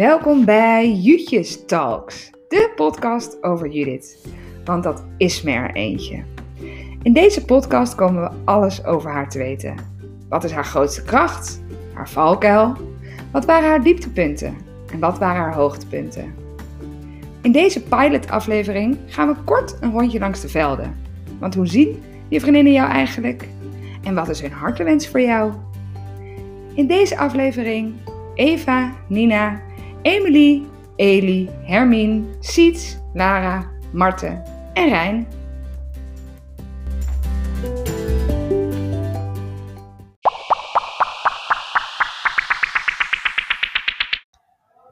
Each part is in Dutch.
Welkom bij Jutjes Talks, de podcast over Judith. Want dat is me er eentje. In deze podcast komen we alles over haar te weten. Wat is haar grootste kracht? Haar valkuil? Wat waren haar dieptepunten? En wat waren haar hoogtepunten? In deze pilot-aflevering gaan we kort een rondje langs de velden. Want hoe zien je vriendinnen jou eigenlijk? En wat is hun hartewens voor jou? In deze aflevering Eva, Nina, Emily, Eli, Hermine, Siets, Lara, Marten en Rijn.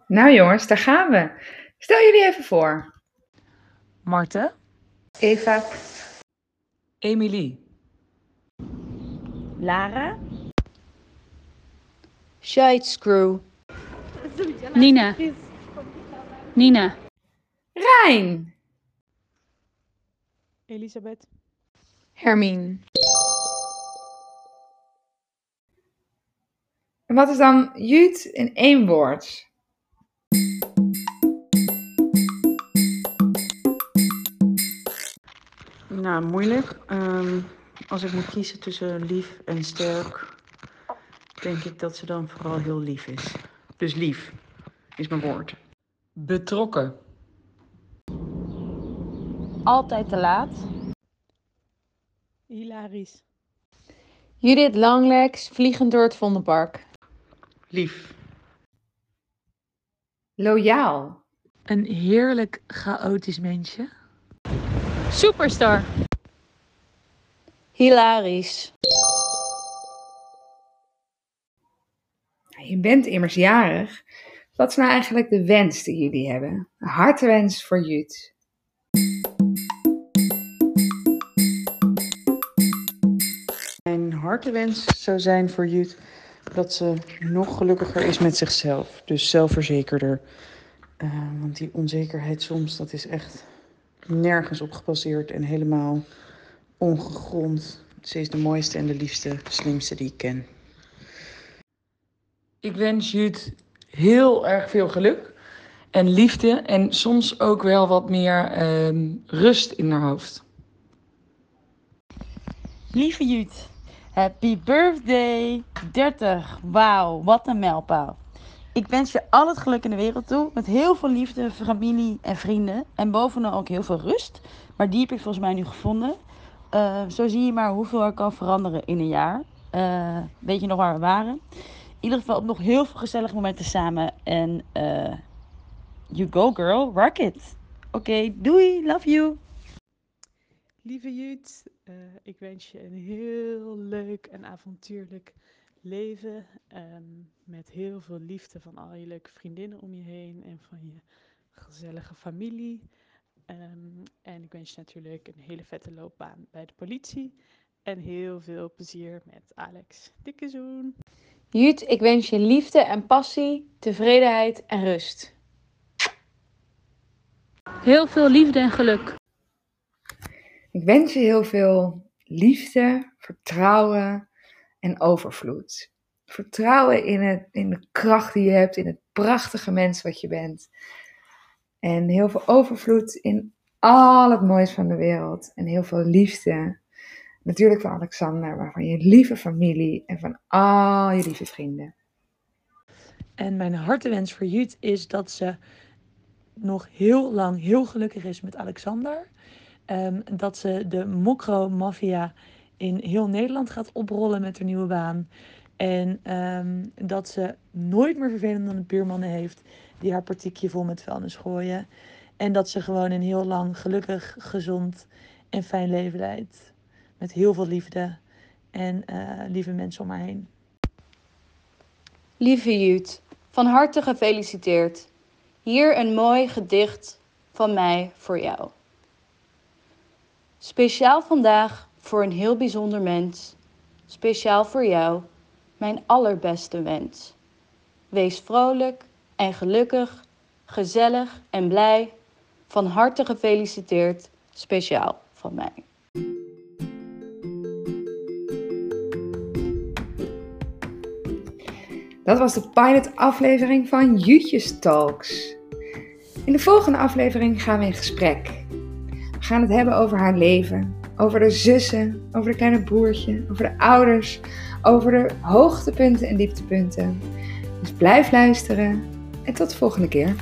Nou jongens, daar gaan we. Stel jullie even voor. Marten, Eva, Emily, Lara. Scheidskrew. Nina. Nina. Rijn. Elisabeth, Hermine. En wat is dan Jut in één woord? Nou, moeilijk. Ehm, als ik moet kiezen tussen lief en sterk, denk ik dat ze dan vooral heel lief is. Dus lief is mijn woord. betrokken, Altijd te laat. hilarisch, Judith Langlegs, vliegend door het Vondelpark. Lief. Loyaal. een heerlijk chaotisch mensje, Superstar. Hilarisch. Je bent immers jarig. Wat is nou eigenlijk de wens die jullie hebben? Een hartewens voor Jut. Mijn hartewens zou zijn voor Jut dat ze nog gelukkiger is met zichzelf. Dus zelfverzekerder. Eh, want die onzekerheid soms, dat is echt nergens op gebaseerd en helemaal ongegrond. Ze is de mooiste en de liefste, slimste die ik ken. Ik wens Jut heel erg veel geluk en liefde en soms ook wel wat meer ehm, rust in haar hoofd. Lieve Jut, happy birthday 30. Wauw, wat een mijlpaal. Ik wens je al het geluk in de wereld toe. Met heel veel liefde, familie en vrienden. En bovenal ook heel veel rust. Maar die heb ik volgens mij nu gevonden. Eh, zo zie je maar hoeveel er kan veranderen in een jaar. Eh, weet je nog waar we waren? In ieder geval nog heel veel gezellige momenten samen. En eh, you go girl, rock it. Oké, doei, love you. Lieve Jut, eh, ik wens je een heel leuk en avontuurlijk leven. ehm, met heel veel liefde van al je leuke vriendinnen om je heen en van je gezellige familie. Ehm, en ik wens je natuurlijk een hele vette loopbaan bij de politie. En heel veel plezier met Alex. Dikke zoen! Jut, ik wens je liefde en passie, tevredenheid en rust. Heel veel liefde en geluk. Ik wens je heel veel liefde, vertrouwen en overvloed. Vertrouwen in, het, in de kracht die je hebt, in het prachtige mens wat je bent. En heel veel overvloed in al het moois van de wereld. En heel veel liefde. Natuurlijk van Alexander, maar van je lieve familie en van al je lieve vrienden. En mijn hartewens voor Jut is dat ze nog heel lang heel gelukkig is met Alexander. Ehm, dat ze de mokro-maffia in heel Nederland gaat oprollen met haar nieuwe baan. En ehm, dat ze nooit meer vervelende buurmannen heeft die haar partiekje vol met vuilnis gooien. En dat ze gewoon een heel lang gelukkig, gezond en fijn leven leidt. Met heel veel liefde en eh, lieve mensen om haar heen. Lieve Jut, van harte gefeliciteerd. Hier een mooi gedicht van mij voor jou. Speciaal vandaag voor een heel bijzonder mens. Speciaal voor jou, mijn allerbeste wens. Wees vrolijk en gelukkig, gezellig en blij. Van harte gefeliciteerd, speciaal van mij. Dat was de pilot aflevering van Jutjes Talks. In de volgende aflevering gaan we in gesprek. We gaan het hebben over haar leven, over de zussen, over de kleine broertje, over de ouders, over de hoogtepunten en dieptepunten. Dus blijf luisteren en tot de volgende keer.